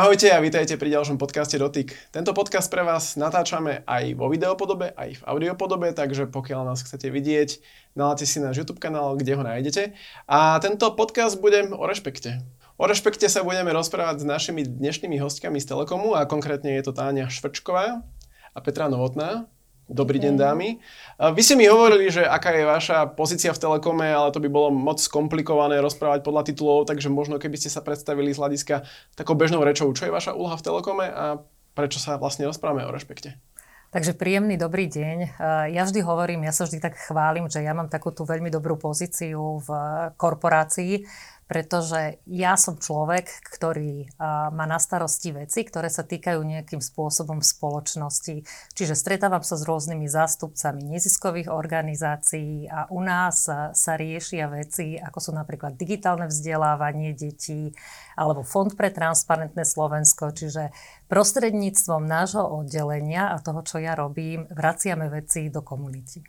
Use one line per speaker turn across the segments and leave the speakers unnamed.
Ahojte a vítajte pri ďalšom podcaste Dotyk. Tento podcast pre vás natáčame aj vo videopodobe, aj v audiopodobe, takže pokiaľ nás chcete vidieť, naláte si náš YouTube kanál, kde ho nájdete. A tento podcast budem o rešpekte. O rešpekte sa budeme rozprávať s našimi dnešnými hostkami z Telekomu a konkrétne je to Táňa Švrčková a Petra Novotná. Dobrý deň, dámy. Vy ste mi hovorili, že aká je vaša pozícia v Telekome, ale to by bolo moc komplikované rozprávať podľa titulov, takže možno keby ste sa predstavili z hľadiska takou bežnou rečou, čo je vaša úloha v Telekome a prečo sa vlastne rozprávame o rešpekte.
Takže príjemný dobrý deň. Ja vždy hovorím, ja sa vždy tak chválim, že ja mám takú tú veľmi dobrú pozíciu v korporácii, pretože ja som človek, ktorý má na starosti veci, ktoré sa týkajú nejakým spôsobom spoločnosti. Čiže stretávam sa s rôznymi zástupcami neziskových organizácií a u nás sa, sa riešia veci, ako sú napríklad digitálne vzdelávanie detí alebo Fond pre transparentné Slovensko. Čiže prostredníctvom nášho oddelenia a toho, čo ja robím, vraciame veci do komunity.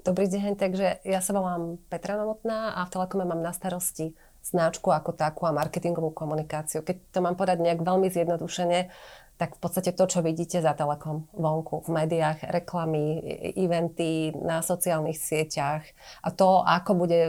Dobrý deň, takže ja sa volám Petra Novotná a v Telekome mám na starosti značku ako takú a marketingovú komunikáciu. Keď to mám podať nejak veľmi zjednodušene, tak v podstate to, čo vidíte za Telekom vonku, v médiách, reklamy, eventy, na sociálnych sieťach a to, ako bude,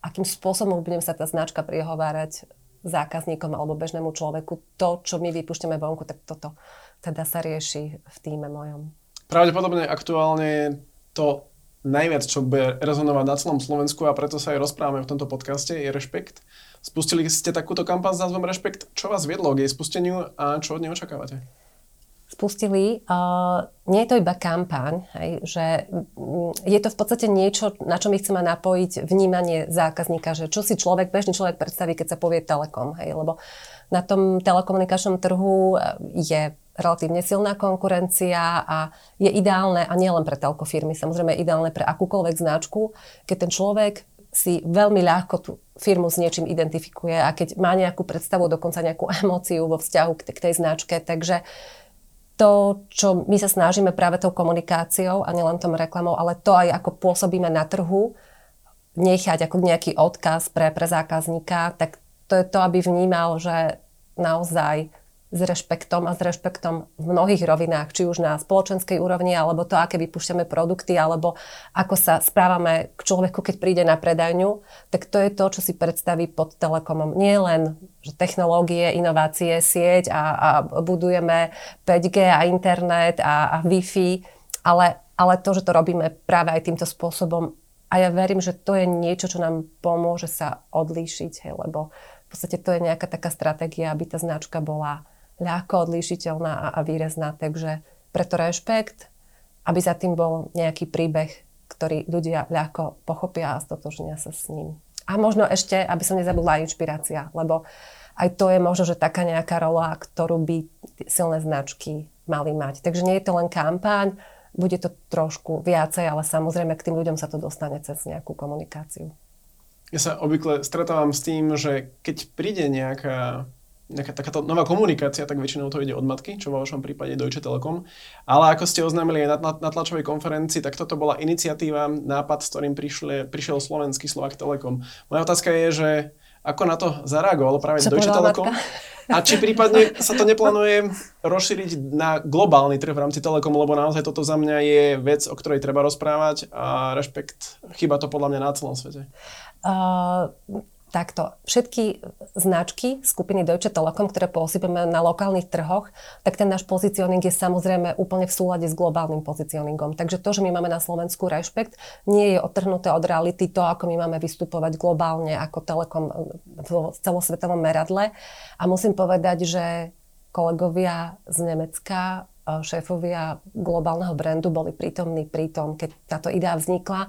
akým spôsobom budeme sa tá značka prihovárať zákazníkom alebo bežnému človeku, to, čo my vypúšťame vonku, tak toto teda sa rieši v týme mojom.
Pravdepodobne aktuálne to najviac, čo bude rezonovať na celom Slovensku a preto sa aj rozprávame v tomto podcaste, je rešpekt. Spustili ste takúto kampaň s názvom Rešpekt. Čo vás viedlo k jej spusteniu a čo od nej očakávate?
Spustili. Uh, nie je to iba kampaň, hej, že mm, je to v podstate niečo, na čo my chceme napojiť vnímanie zákazníka, že čo si človek, bežný človek predstaví, keď sa povie telekom. Hej, lebo na tom telekomunikačnom trhu je relatívne silná konkurencia a je ideálne, a nielen pre telko firmy, samozrejme je ideálne pre akúkoľvek značku, keď ten človek si veľmi ľahko tú firmu s niečím identifikuje a keď má nejakú predstavu, dokonca nejakú emóciu vo vzťahu k, tej značke. Takže to, čo my sa snažíme práve tou komunikáciou a nielen tom reklamou, ale to aj ako pôsobíme na trhu, nechať ako nejaký odkaz pre, pre zákazníka, tak to je to, aby vnímal, že naozaj s rešpektom a s rešpektom v mnohých rovinách, či už na spoločenskej úrovni, alebo to, aké vypúšťame produkty, alebo ako sa správame k človeku, keď príde na predajňu, tak to je to, čo si predstaví pod telekomom. Nie len že technológie, inovácie, sieť a, a budujeme 5G a internet a, a Wi-Fi, ale, ale to, že to robíme práve aj týmto spôsobom. A ja verím, že to je niečo, čo nám pomôže sa odlíšiť, hej, lebo v podstate to je nejaká taká stratégia, aby tá značka bola ľahko odlíšiteľná a, výrazná. Takže preto rešpekt, aby za tým bol nejaký príbeh, ktorý ľudia ľahko pochopia a stotožnia sa s ním. A možno ešte, aby som nezabudla, inšpirácia, lebo aj to je možno, že taká nejaká rola, ktorú by silné značky mali mať. Takže nie je to len kampaň, bude to trošku viacej, ale samozrejme k tým ľuďom sa to dostane cez nejakú komunikáciu.
Ja sa obvykle stretávam s tým, že keď príde nejaká nejaká takáto nová komunikácia, tak väčšinou to ide od matky, čo vo vašom prípade Deutsche Telekom. Ale ako ste oznámili aj na, na, na tlačovej konferencii, tak toto bola iniciatíva, nápad, s ktorým prišli, prišiel slovenský Slovak Telekom. Moja otázka je, že ako na to zareagovalo práve Čo Deutsche Telekom? A či prípadne sa to neplánuje rozšíriť na globálny trh v rámci Telekom, lebo naozaj toto za mňa je vec, o ktorej treba rozprávať a rešpekt, chyba to podľa mňa na celom svete. Uh,
Takto, všetky značky skupiny Deutsche Telekom, ktoré pôsobíme na lokálnych trhoch, tak ten náš pozicioning je samozrejme úplne v súlade s globálnym pozicioningom. Takže to, že my máme na Slovensku rešpekt, nie je odtrhnuté od reality to, ako my máme vystupovať globálne ako Telekom v celosvetovom meradle. A musím povedať, že kolegovia z Nemecka šéfovia globálneho brandu boli prítomní pri tom, keď táto idea vznikla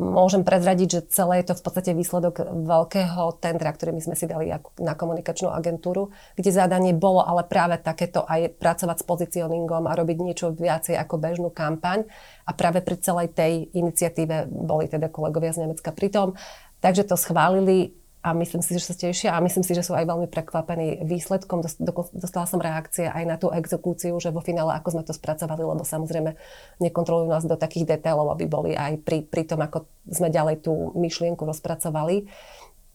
Môžem prezradiť, že celé je to v podstate výsledok veľkého tendra, ktorý my sme si dali na komunikačnú agentúru, kde zadanie bolo ale práve takéto aj pracovať s pozicioningom a robiť niečo viacej ako bežnú kampaň. A práve pri celej tej iniciatíve boli teda kolegovia z Nemecka pritom. Takže to schválili a myslím si, že sa tešia a myslím si, že sú aj veľmi prekvapení výsledkom. Dostala som reakcie aj na tú exekúciu, že vo finále ako sme to spracovali, lebo samozrejme nekontrolujú nás do takých detailov, aby boli aj pri, pri tom, ako sme ďalej tú myšlienku rozpracovali.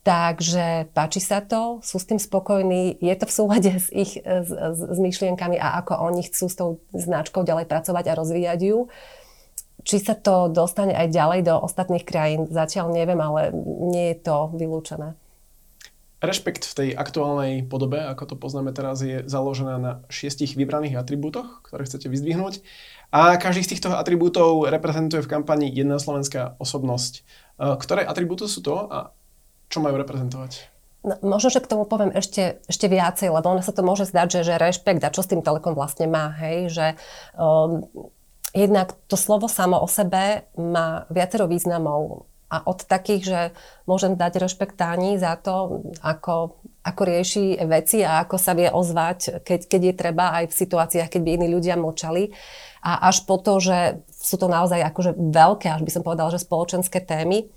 Takže páči sa to, sú s tým spokojní, je to v súlade s ich s, s, s myšlienkami a ako oni chcú s tou značkou ďalej pracovať a rozvíjať ju. Či sa to dostane aj ďalej do ostatných krajín, zatiaľ neviem, ale nie je to vylúčené.
Rešpekt v tej aktuálnej podobe, ako to poznáme teraz, je založená na šiestich vybraných atribútoch, ktoré chcete vyzdvihnúť. A každý z týchto atribútov reprezentuje v kampani jedna slovenská osobnosť. E, ktoré atribúty sú to a čo majú reprezentovať?
No, možno, že k tomu poviem ešte, ešte viacej, lebo ono sa to môže zdať, že, že rešpekt a čo s tým Telekom vlastne má, hej, že um, jednak to slovo samo o sebe má viacero významov a od takých, že môžem dať rešpekt Táni za to, ako, ako rieši veci a ako sa vie ozvať, keď, keď je treba aj v situáciách, keď by iní ľudia mlčali. A až po to, že sú to naozaj akože veľké, až by som povedala, že spoločenské témy.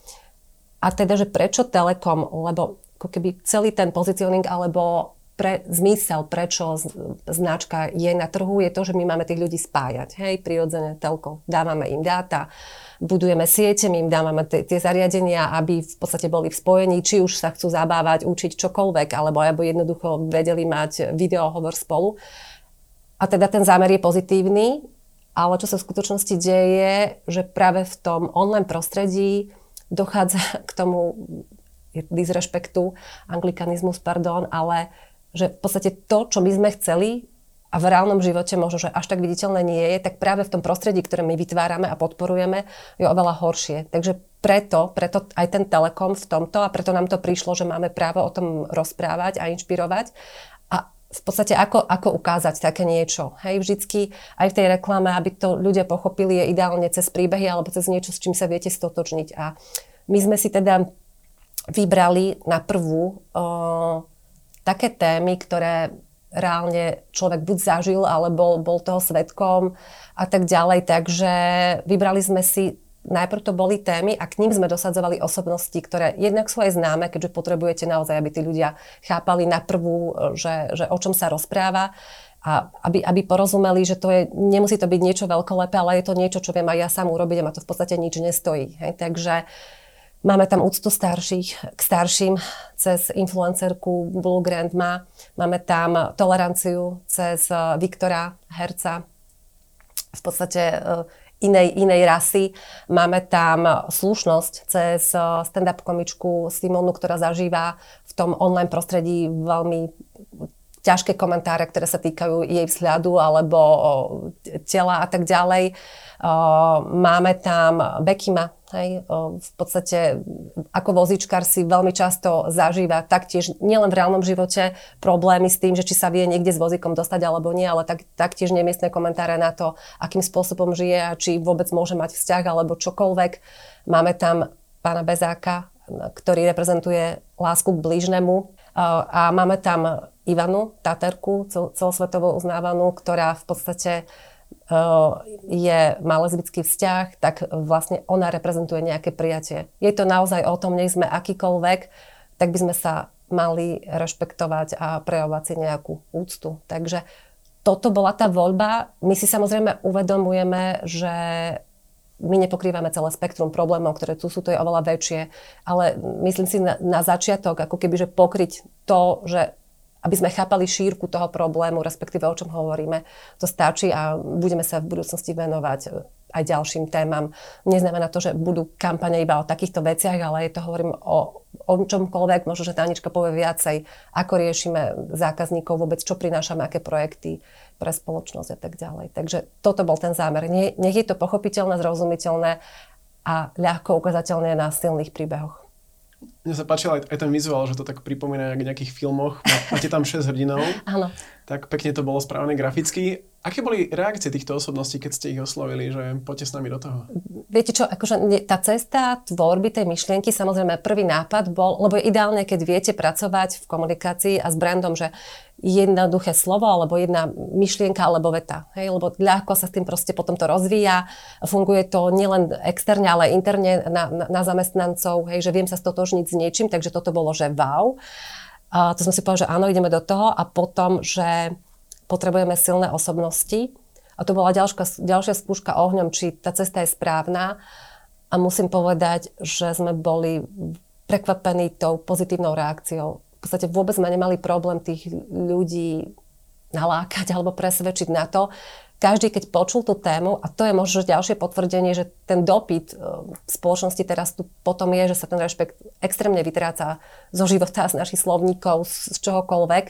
A teda, že prečo Telekom, lebo ako keby celý ten pozicioning alebo pre, zmysel, prečo značka je na trhu, je to, že my máme tých ľudí spájať. Hej, prirodzene telko. Dávame im dáta, budujeme siete, my im dávame t- tie zariadenia, aby v podstate boli v spojení, či už sa chcú zabávať, učiť čokoľvek, alebo alebo jednoducho vedeli mať videohovor spolu. A teda ten zámer je pozitívny, ale čo sa v skutočnosti deje, že práve v tom online prostredí dochádza k tomu disrešpektu, anglikanizmus, pardon, ale že v podstate to, čo my sme chceli a v reálnom živote možno, že až tak viditeľné nie je, tak práve v tom prostredí, ktoré my vytvárame a podporujeme, je oveľa horšie. Takže preto, preto aj ten Telekom v tomto a preto nám to prišlo, že máme právo o tom rozprávať a inšpirovať. A v podstate ako, ako ukázať také niečo. Hej, vždycky aj v tej reklame, aby to ľudia pochopili, je ideálne cez príbehy alebo cez niečo, s čím sa viete stotočniť. A my sme si teda vybrali na prvú uh, také témy, ktoré reálne človek buď zažil, alebo bol toho svetkom a tak ďalej. Takže vybrali sme si najprv to boli témy a k ním sme dosadzovali osobnosti, ktoré jednak sú aj známe, keďže potrebujete naozaj, aby tí ľudia chápali na prvú, že, že o čom sa rozpráva a aby, aby porozumeli, že to je, nemusí to byť niečo veľkolepé, ale je to niečo, čo viem aj ja sám urobiť a ma to v podstate nič nestojí. Hej? Takže Máme tam úctu starších k starším cez influencerku Blue Grandma. Máme tam toleranciu cez eh, Viktora Herca, v podstate eh, inej, inej rasy. Máme tam slušnosť cez eh, stand-up komičku Simonu, ktorá zažíva v tom online prostredí veľmi ťažké komentáre, ktoré sa týkajú jej vzhľadu alebo tela a tak ďalej. Máme tam Bekima, hej, v podstate ako vozičkár si veľmi často zažíva taktiež nielen v reálnom živote problémy s tým, že či sa vie niekde s vozíkom dostať alebo nie, ale tak, taktiež nemiestne komentáre na to, akým spôsobom žije a či vôbec môže mať vzťah alebo čokoľvek. Máme tam pána Bezáka, ktorý reprezentuje lásku k blížnemu a máme tam Ivanu Taterku, celosvetovo uznávanú, ktorá v podstate je, má lesbický vzťah, tak vlastne ona reprezentuje nejaké prijatie. Je to naozaj o tom, nech sme akýkoľvek, tak by sme sa mali rešpektovať a prejavovať si nejakú úctu. Takže toto bola tá voľba. My si samozrejme uvedomujeme, že my nepokrývame celé spektrum problémov, ktoré tu sú, to je oveľa väčšie, ale myslím si na, na začiatok, ako keby, že pokryť to, že aby sme chápali šírku toho problému, respektíve o čom hovoríme. To stačí a budeme sa v budúcnosti venovať e, aj ďalším témam. Neznamená to, že budú kampane iba o takýchto veciach, ale je to, hovorím, o, o čomkoľvek, možno, že Tanička povie viacej, ako riešime zákazníkov, vôbec čo prinášame, aké projekty pre spoločnosť a tak ďalej. Takže toto bol ten zámer. Nech je to pochopiteľné, zrozumiteľné a ľahko ukazateľné na silných príbehoch.
Mne sa páčil aj, aj ten vizuál, že to tak pripomína k nejakých filmoch. Máte tam 6 hrdinov.
Áno.
Tak pekne to bolo spravené graficky. Aké boli reakcie týchto osobností, keď ste ich oslovili, že poďte s nami do toho?
Viete čo, akože tá cesta tvorby tej myšlienky, samozrejme prvý nápad bol, lebo je ideálne, keď viete pracovať v komunikácii a s brandom, že jednoduché slovo alebo jedna myšlienka alebo veta. Hej? Lebo ľahko sa s tým proste potom to rozvíja. Funguje to nielen externe, ale interne na, na, na zamestnancov, hej? že viem sa stotožniť s niečím, takže toto bolo, že wow. A to som si povedala, že áno, ideme do toho a potom, že potrebujeme silné osobnosti. A to bola ďalšia, ďalšia skúška ohňom, či tá cesta je správna. A musím povedať, že sme boli prekvapení tou pozitívnou reakciou. V podstate vôbec sme nemali problém tých ľudí nalákať alebo presvedčiť na to. Každý, keď počul tú tému, a to je možno ďalšie potvrdenie, že ten dopyt e, v spoločnosti teraz tu potom je, že sa ten rešpekt extrémne vytráca zo života, z našich slovníkov, z čohokoľvek,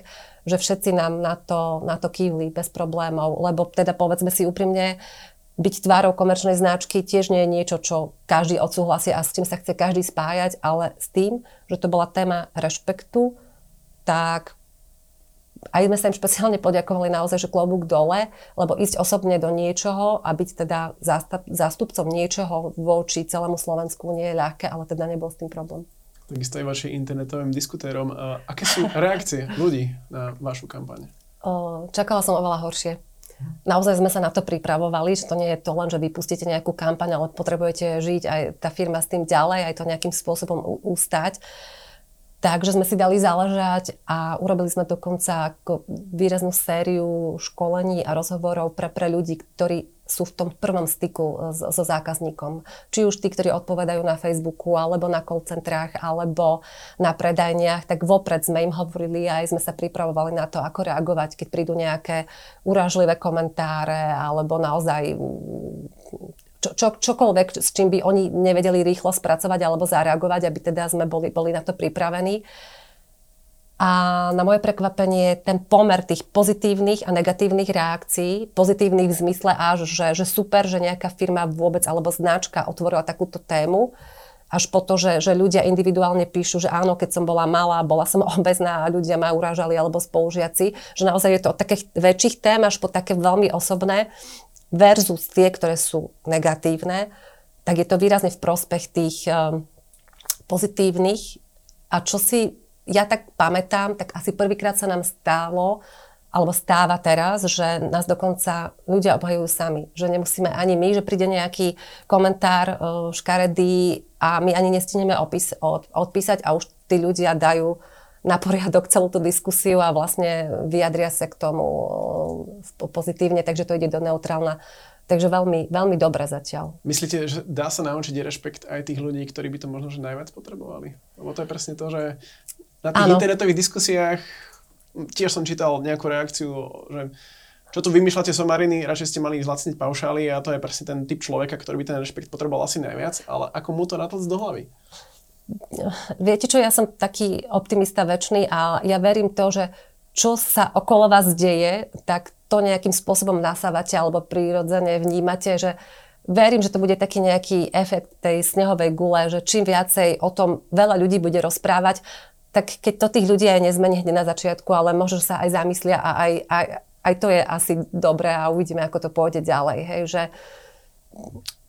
že všetci nám na to, na to kývli bez problémov, lebo teda povedzme si úprimne, byť tvárou komerčnej značky tiež nie je niečo, čo každý odsúhlasí a s tým sa chce každý spájať, ale s tým, že to bola téma rešpektu, tak aj sme sa im špeciálne poďakovali naozaj, že klobúk dole, lebo ísť osobne do niečoho a byť teda zástupcom niečoho voči celému Slovensku nie je ľahké, ale teda nebol s tým problém.
Takisto aj vašim internetovým diskutérom. Aké sú reakcie ľudí na vašu kampaň?
čakala som oveľa horšie. Naozaj sme sa na to pripravovali, že to nie je to len, že vypustíte nejakú kampaň, ale potrebujete žiť aj tá firma s tým ďalej, aj to nejakým spôsobom ústať. Takže sme si dali záležať a urobili sme dokonca ako výraznú sériu školení a rozhovorov pre, pre ľudí, ktorí sú v tom prvom styku so, so zákazníkom. Či už tí, ktorí odpovedajú na Facebooku, alebo na call centrách, alebo na predajniach, tak vopred sme im hovorili a aj sme sa pripravovali na to, ako reagovať, keď prídu nejaké urážlivé komentáre, alebo naozaj čo, čo, čokoľvek, s čím by oni nevedeli rýchlo spracovať alebo zareagovať, aby teda sme boli, boli na to pripravení. A na moje prekvapenie ten pomer tých pozitívnych a negatívnych reakcií, pozitívnych v zmysle až, že, že super, že nejaká firma vôbec alebo značka otvorila takúto tému, až po to, že, že ľudia individuálne píšu, že áno, keď som bola malá, bola som obezná a ľudia ma urážali alebo spolužiaci, že naozaj je to od takých väčších tém až po také veľmi osobné versus tie, ktoré sú negatívne, tak je to výrazne v prospech tých um, pozitívnych. A čo si ja tak pamätám, tak asi prvýkrát sa nám stálo, alebo stáva teraz, že nás dokonca ľudia obhajujú sami. Že nemusíme ani my, že príde nejaký komentár uh, škaredý a my ani nestihneme opis, od, odpísať a už tí ľudia dajú na poriadok celú tú diskusiu a vlastne vyjadria sa k tomu eh, pozitívne, takže to ide do neutrálna. Takže veľmi, veľmi dobre zatiaľ.
Myslíte, že dá sa naučiť rešpekt aj tých ľudí, ktorí by to možno že najviac potrebovali? Lebo to je presne to, že na tých ano. internetových diskusiách tiež som čítal nejakú reakciu, že čo tu vymýšľate somariny, radšej ste mali zlacniť paušály a to je presne ten typ človeka, ktorý by ten rešpekt potreboval asi najviac, ale ako mu to natlc do hlavy?
Viete čo, ja som taký optimista väčší a ja verím to, že čo sa okolo vás deje, tak to nejakým spôsobom nasávate alebo prirodzene vnímate, že verím, že to bude taký nejaký efekt tej snehovej gule, že čím viacej o tom veľa ľudí bude rozprávať, tak keď to tých ľudí aj nezmení hneď na začiatku, ale možno sa aj zamyslia a aj, aj, aj to je asi dobré a uvidíme, ako to pôjde ďalej. Hej, že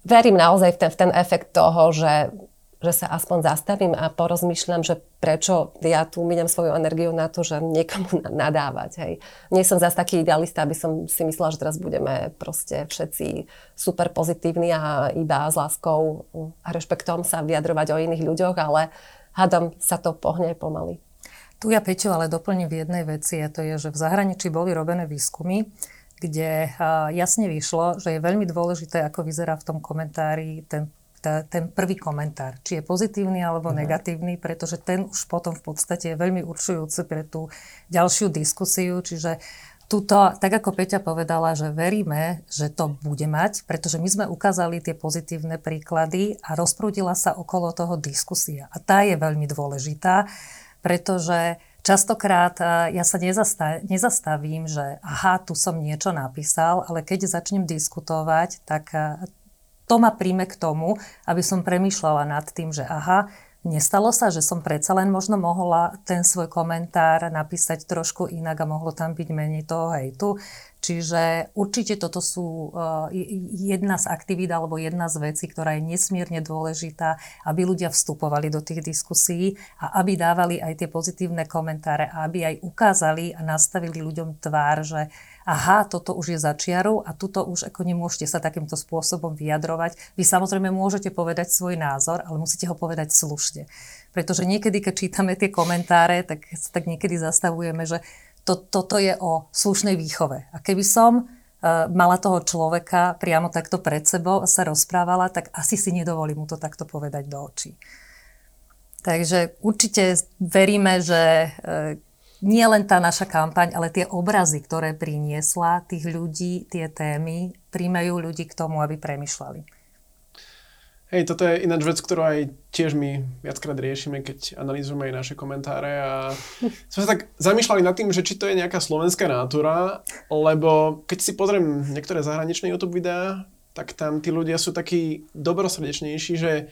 verím naozaj v ten, v ten efekt toho, že že sa aspoň zastavím a porozmýšľam, že prečo ja tu miniem svoju energiu na to, že niekomu nadávať. Hej. Nie som zase taký idealista, aby som si myslela, že teraz budeme proste všetci super pozitívni a iba s láskou a rešpektom sa vyjadrovať o iných ľuďoch, ale hádam sa to pohne pomaly.
Tu ja Peťo ale doplním v jednej veci a to je, že v zahraničí boli robené výskumy, kde jasne vyšlo, že je veľmi dôležité, ako vyzerá v tom komentári ten tá, ten prvý komentár, či je pozitívny alebo uh-huh. negatívny, pretože ten už potom v podstate je veľmi určujúci pre tú ďalšiu diskusiu, čiže tuto, tak ako Peťa povedala, že veríme, že to bude mať, pretože my sme ukázali tie pozitívne príklady a rozprúdila sa okolo toho diskusia. A tá je veľmi dôležitá, pretože častokrát ja sa nezastavím, že aha, tu som niečo napísal, ale keď začnem diskutovať, tak to ma príjme k tomu, aby som premýšľala nad tým, že aha, Nestalo sa, že som predsa len možno mohla ten svoj komentár napísať trošku inak a mohlo tam byť menej toho hejtu. Čiže určite toto sú uh, jedna z aktivít alebo jedna z vecí, ktorá je nesmierne dôležitá, aby ľudia vstupovali do tých diskusí a aby dávali aj tie pozitívne komentáre a aby aj ukázali a nastavili ľuďom tvár, že aha, toto už je za čiarou a tuto už ako nemôžete sa takýmto spôsobom vyjadrovať. Vy samozrejme môžete povedať svoj názor, ale musíte ho povedať slušne. Pretože niekedy, keď čítame tie komentáre, tak tak niekedy zastavujeme, že to, toto je o slušnej výchove. A keby som uh, mala toho človeka priamo takto pred sebou a sa rozprávala, tak asi si nedovolím mu to takto povedať do očí. Takže určite veríme, že nie len tá naša kampaň, ale tie obrazy, ktoré priniesla tých ľudí, tie témy, príjmajú ľudí k tomu, aby premyšľali.
Hej, toto je ináč vec, ktorú aj tiež my viackrát riešime, keď analýzujeme aj naše komentáre a sme sa tak zamýšľali nad tým, že či to je nejaká slovenská nátura, lebo keď si pozriem niektoré zahraničné YouTube videá, tak tam tí ľudia sú takí dobrosrdečnejší, že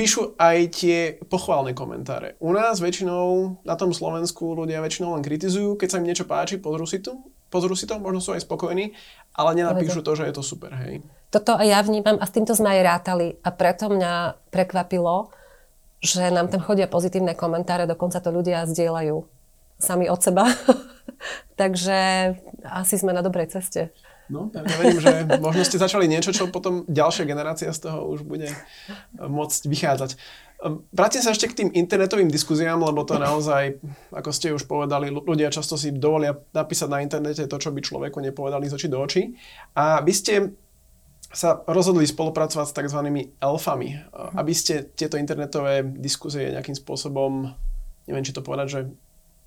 píšu aj tie pochválne komentáre. U nás väčšinou na tom Slovensku ľudia väčšinou len kritizujú, keď sa im niečo páči, pozrú si to, pozrú si to, možno sú aj spokojní, ale nenapíšu to, že je to super, hej.
Toto aj ja vnímam a s týmto sme aj rátali a preto mňa prekvapilo, že nám tam chodia pozitívne komentáre, dokonca to ľudia zdieľajú sami od seba. Takže asi sme na dobrej ceste.
No, ja verím, že možno ste začali niečo, čo potom ďalšia generácia z toho už bude môcť vychádzať. Ehm, vrátim sa ešte k tým internetovým diskuziám, lebo to naozaj, ako ste už povedali, ľudia často si dovolia napísať na internete to, čo by človeku nepovedali z očí do očí. A vy ste sa rozhodli spolupracovať s tzv. elfami, aby ste tieto internetové diskuzie nejakým spôsobom, neviem, či to povedať, že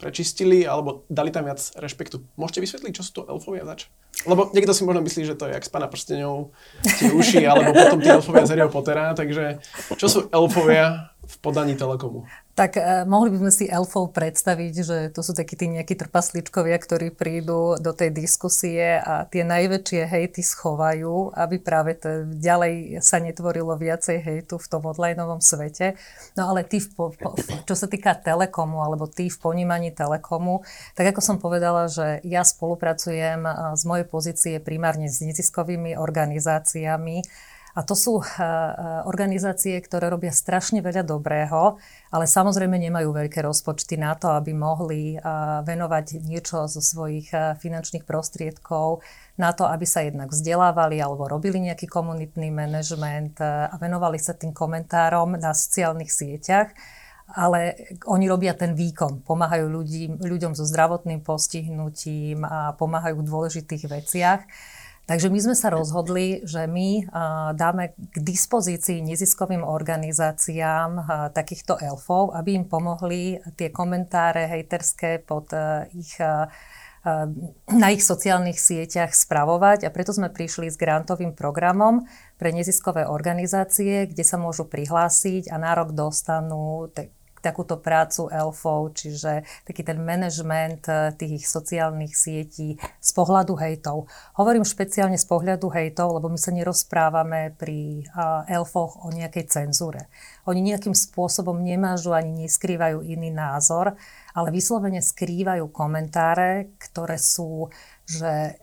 prečistili alebo dali tam viac rešpektu. Môžete vysvetliť, čo sú to elfovia zač? Lebo niekto si možno myslí, že to je jak z pána prstenov, tie uši, alebo potom tie elfovia z Harryho Pottera, takže čo sú elfovia v podaní Telekomu?
Tak eh, mohli by sme si elfov predstaviť, že to sú takí tí nejakí trpaslíčkovia, ktorí prídu do tej diskusie a tie najväčšie hejty schovajú, aby práve to ďalej sa netvorilo viacej hejtu v tom onlineovom svete. No ale ty, v, po, po, čo sa týka telekomu, alebo ty v ponímaní telekomu, tak ako som povedala, že ja spolupracujem eh, z mojej pozície primárne s neziskovými organizáciami, a to sú uh, organizácie, ktoré robia strašne veľa dobrého, ale samozrejme nemajú veľké rozpočty na to, aby mohli uh, venovať niečo zo svojich finančných prostriedkov na to, aby sa jednak vzdelávali alebo robili nejaký komunitný manažment a venovali sa tým komentárom na sociálnych sieťach ale oni robia ten výkon, pomáhajú ľudí, ľuďom so zdravotným postihnutím a pomáhajú v dôležitých veciach. Takže my sme sa rozhodli, že my dáme k dispozícii neziskovým organizáciám takýchto elfov, aby im pomohli tie komentáre hejterské pod ich na ich sociálnych sieťach spravovať. A preto sme prišli s grantovým programom pre neziskové organizácie, kde sa môžu prihlásiť a nárok dostanú takúto prácu elfov, čiže taký ten manažment eh, tých sociálnych sietí z pohľadu hejtov. Hovorím špeciálne z pohľadu hejtov, lebo my sa nerozprávame pri eh, elfoch o nejakej cenzúre. Oni nejakým spôsobom nemážu ani neskrývajú iný názor, ale vyslovene skrývajú komentáre, ktoré sú, že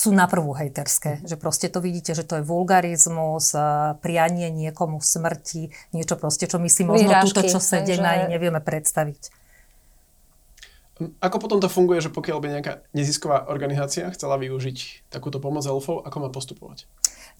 sú na prvú hejterské. Že proste to vidíte, že to je vulgarizmus, prianie niekomu smrti, niečo proste, čo my si možno Výražky, túto, čo sa deň že... nevieme predstaviť.
Ako potom to funguje, že pokiaľ by nejaká nezisková organizácia chcela využiť takúto pomoc elfov, ako má postupovať?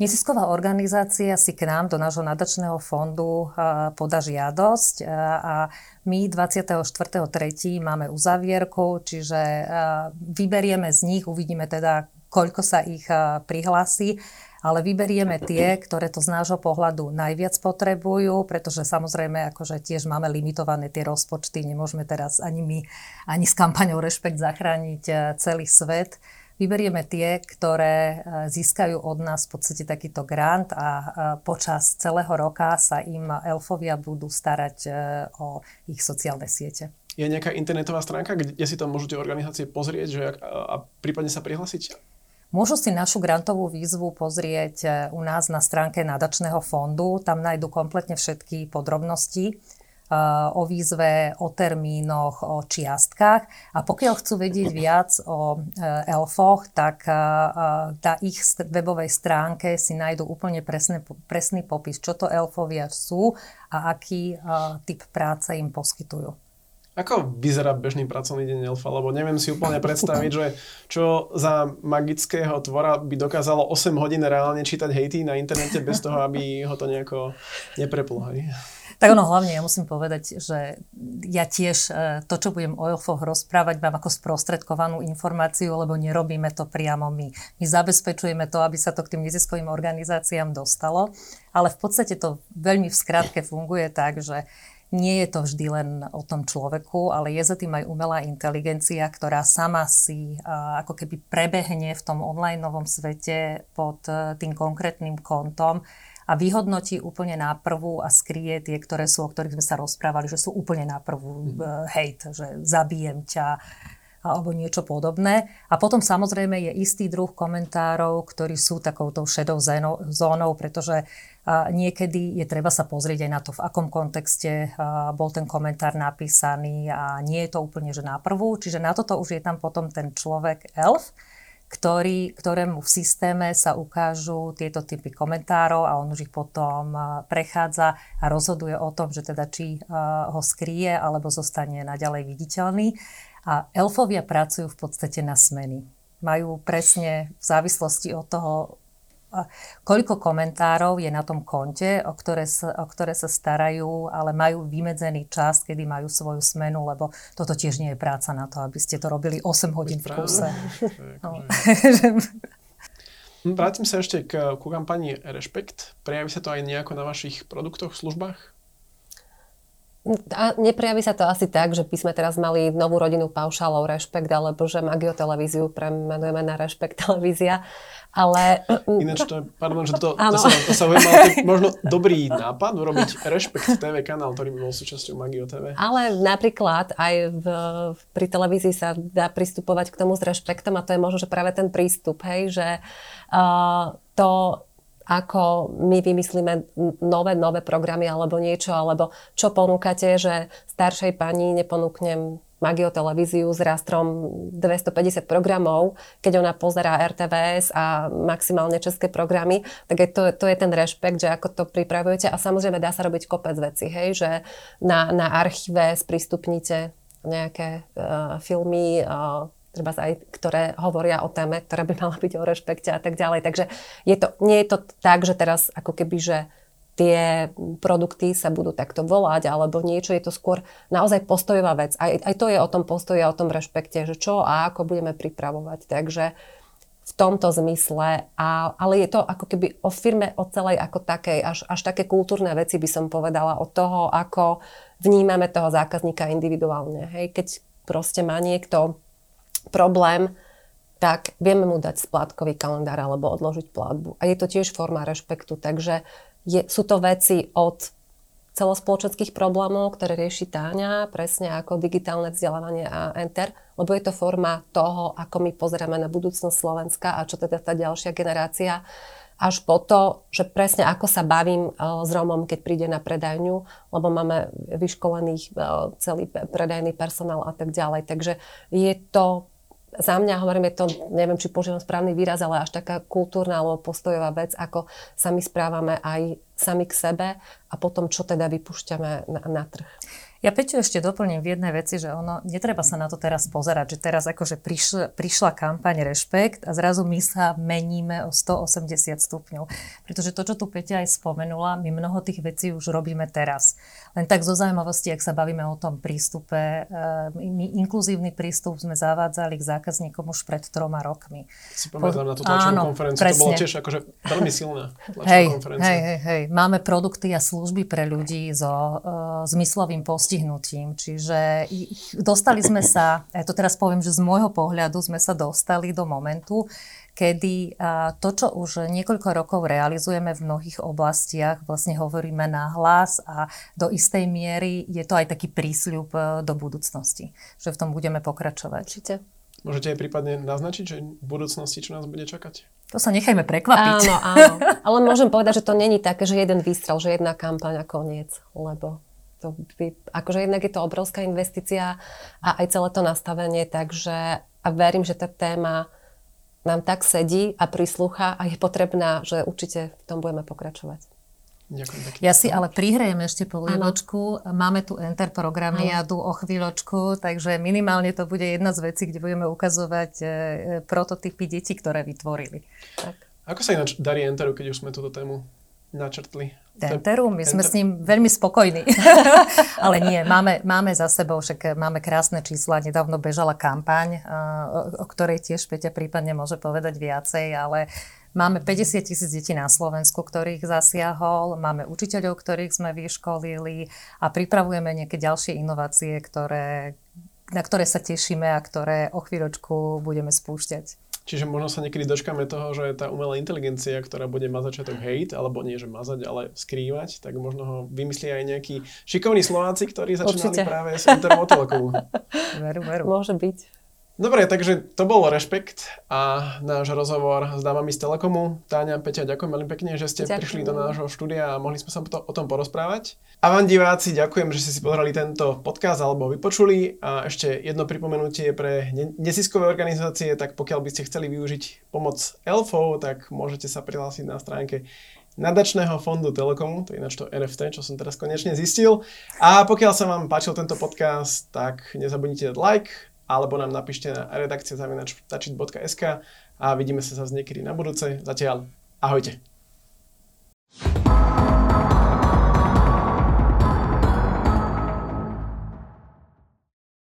Nezisková organizácia si k nám do nášho nadačného fondu podá žiadosť a my 24.3. máme uzavierku, čiže vyberieme z nich, uvidíme teda, koľko sa ich prihlási, ale vyberieme tie, ktoré to z nášho pohľadu najviac potrebujú, pretože samozrejme akože tiež máme limitované tie rozpočty, nemôžeme teraz ani my, ani s kampaňou Rešpekt zachrániť celý svet. Vyberieme tie, ktoré získajú od nás v podstate takýto grant a počas celého roka sa im elfovia budú starať o ich sociálne siete.
Je nejaká internetová stránka, kde si tam môžete organizácie pozrieť že, a prípadne sa prihlásiť?
Môžu si našu grantovú výzvu pozrieť e, u nás na stránke nadačného fondu. Tam nájdu kompletne všetky podrobnosti e, o výzve, o termínoch, o čiastkách. A pokiaľ chcú vedieť viac o e, elfoch, tak na ich webovej stránke si nájdu úplne presný, presný popis, čo to elfovia sú a aký typ práce im poskytujú.
Ako vyzerá bežný pracovný deň elfa? Lebo neviem si úplne predstaviť, že čo za magického tvora by dokázalo 8 hodín reálne čítať hejty na internete bez toho, aby ho to nejako nepreplo.
Tak ono hlavne, ja musím povedať, že ja tiež e, to, čo budem o elfoch rozprávať, mám ako sprostredkovanú informáciu, lebo nerobíme to priamo my. My zabezpečujeme to, aby sa to k tým neziskovým organizáciám dostalo, ale v podstate to veľmi v skratke funguje tak, že nie je to vždy len o tom človeku, ale je za tým aj umelá inteligencia, ktorá sama si ako keby prebehne v tom online novom svete pod uh, tým konkrétnym kontom a vyhodnotí úplne na prvú a skrie tie, ktoré sú, o ktorých sme sa rozprávali, že sú úplne na prvú uh, hate, že zabijem ťa, alebo niečo podobné. A potom samozrejme je istý druh komentárov, ktorí sú takouto šedou zónou, pretože niekedy je treba sa pozrieť aj na to, v akom kontexte bol ten komentár napísaný a nie je to úplne, že na prvú. Čiže na toto už je tam potom ten človek elf, ktorý, ktorému v systéme sa ukážu tieto typy komentárov a on už ich potom prechádza a rozhoduje o tom, že teda či ho skrie alebo zostane naďalej viditeľný. A elfovia pracujú v podstate na smeny. Majú presne v závislosti od toho, koľko komentárov je na tom konte, o ktoré, sa, o ktoré sa starajú, ale majú vymedzený čas, kedy majú svoju smenu, lebo toto tiež nie je práca na to, aby ste to robili 8 hodín v kuse. No.
Vrátim sa ešte k, ku kampani Rešpekt. Prejaví sa to aj nejako na vašich produktoch, službách?
A neprejaví sa to asi tak, že by sme teraz mali novú rodinu paušálov Rešpekt, alebo že Magio televíziu premenujeme na Rešpekt televízia. Ale...
Ináč to, pardon, že to, to, sa, to sa ujem, ale možno dobrý nápad urobiť Rešpekt TV kanál, ktorý by bol súčasťou Magio TV.
Ale napríklad aj v, pri televízii sa dá pristupovať k tomu s rešpektom a to je možno, že práve ten prístup, hej, že uh, to ako my vymyslíme nové, nové programy alebo niečo, alebo čo ponúkate, že staršej pani neponúknem Magio televíziu s rastrom 250 programov, keď ona pozerá RTVS a maximálne české programy, tak je to, to je ten rešpekt, že ako to pripravujete. A samozrejme dá sa robiť kopec veci, hej, že na, na archíve sprístupníte nejaké uh, filmy, uh, treba aj, ktoré hovoria o téme, ktorá by mala byť o rešpekte a tak ďalej. Takže je to, nie je to tak, že teraz ako keby, že tie produkty sa budú takto volať alebo niečo, je to skôr naozaj postojová vec. Aj, aj to je o tom postoji a o tom rešpekte, že čo a ako budeme pripravovať. Takže v tomto zmysle, a, ale je to ako keby o firme, o celej ako takej, až, až také kultúrne veci by som povedala, od toho, ako vnímame toho zákazníka individuálne. Hej, keď proste má niekto problém, tak vieme mu dať splátkový kalendár alebo odložiť platbu. A je to tiež forma rešpektu, takže je, sú to veci od celospoločenských problémov, ktoré rieši Táňa, presne ako digitálne vzdelávanie a enter, lebo je to forma toho, ako my pozeráme na budúcnosť Slovenska a čo teda tá ďalšia generácia, až po to, že presne ako sa bavím uh, s Romom, keď príde na predajňu, lebo máme vyškolených uh, celý predajný personál a tak ďalej. Takže je to za mňa, hovorím, je to, neviem, či používam správny výraz, ale až taká kultúrna alebo postojová vec, ako sa my správame aj sami k sebe a potom, čo teda vypúšťame na, na trh.
Ja Peťo ešte doplním v jednej veci, že ono, netreba sa na to teraz pozerať, že teraz akože prišla, prišla kampaň Rešpekt a zrazu my sa meníme o 180 stupňov. Pretože to, čo tu Peťa aj spomenula, my mnoho tých vecí už robíme teraz. Len tak zo zaujímavosti, ak sa bavíme o tom prístupe, eh, my inkluzívny prístup sme zavádzali k zákazníkom už pred troma rokmi.
Si pamätám na tú tlačovú konferenciu, presne. to bolo tiež akože veľmi silná
hej, konferencia. Hej, hej, hej. Máme produkty a služby pre ľudí so uh, zmyslovým postihnutím postihnutím. Čiže dostali sme sa, ja to teraz poviem, že z môjho pohľadu sme sa dostali do momentu, kedy to, čo už niekoľko rokov realizujeme v mnohých oblastiach, vlastne hovoríme na hlas a do istej miery je to aj taký prísľub e, do budúcnosti, že v tom budeme pokračovať.
Určite.
Môžete aj prípadne naznačiť, že v budúcnosti čo nás bude čakať?
To sa nechajme prekvapiť.
Áno, áno. Ale môžem povedať, že to není také, že jeden výstrel, že jedna kampaň a koniec, lebo to by, akože jednak je to obrovská investícia a aj celé to nastavenie, takže a verím, že tá téma nám tak sedí a prislúcha a je potrebná, že určite v tom budeme pokračovať.
Ďakujem pekne. Ja si ale prihrejem ešte polievočku. Máme tu Enter programiadu o chvíľočku, takže minimálne to bude jedna z vecí, kde budeme ukazovať e, e, prototypy detí, ktoré vytvorili. Tak.
Ako sa ináč darí Enteru, keď už sme túto tému načrtli?
Tenteru, my sme s ním veľmi spokojní. ale nie, máme, máme za sebou, však máme krásne čísla, nedávno bežala kampaň, o, o ktorej tiež Peťa prípadne môže povedať viacej, ale Máme 50 tisíc detí na Slovensku, ktorých zasiahol, máme učiteľov, ktorých sme vyškolili a pripravujeme nejaké ďalšie inovácie, ktoré, na ktoré sa tešíme a ktoré o chvíľočku budeme spúšťať.
Čiže možno sa niekedy dočkáme toho, že tá umelá inteligencia, ktorá bude mať začiatok hate, alebo nie, že mazať, ale skrývať, tak možno ho vymyslí aj nejakí šikovní Slováci, ktorí začínali Určite. práve s Intermotelkou.
veru, veru.
Môže byť.
Dobre, takže to bol Rešpekt a náš rozhovor s dámami z Telekomu. Táňa, Peťa, ďakujem veľmi pekne, že ste ďakujem. prišli do nášho štúdia a mohli sme sa to, o tom porozprávať. A vám diváci, ďakujem, že ste si pozerali tento podcast alebo vypočuli. A ešte jedno pripomenutie pre nesiskové organizácie, tak pokiaľ by ste chceli využiť pomoc ELFO, tak môžete sa prihlásiť na stránke nadačného fondu Telekomu, to je ináč to NFT, čo som teraz konečne zistil. A pokiaľ sa vám páčil tento podcast, tak nezabudnite dať like, alebo nám napíšte na redakcia zavinač.tačit.sk a vidíme sa zase niekedy na budúce. Zatiaľ ahojte.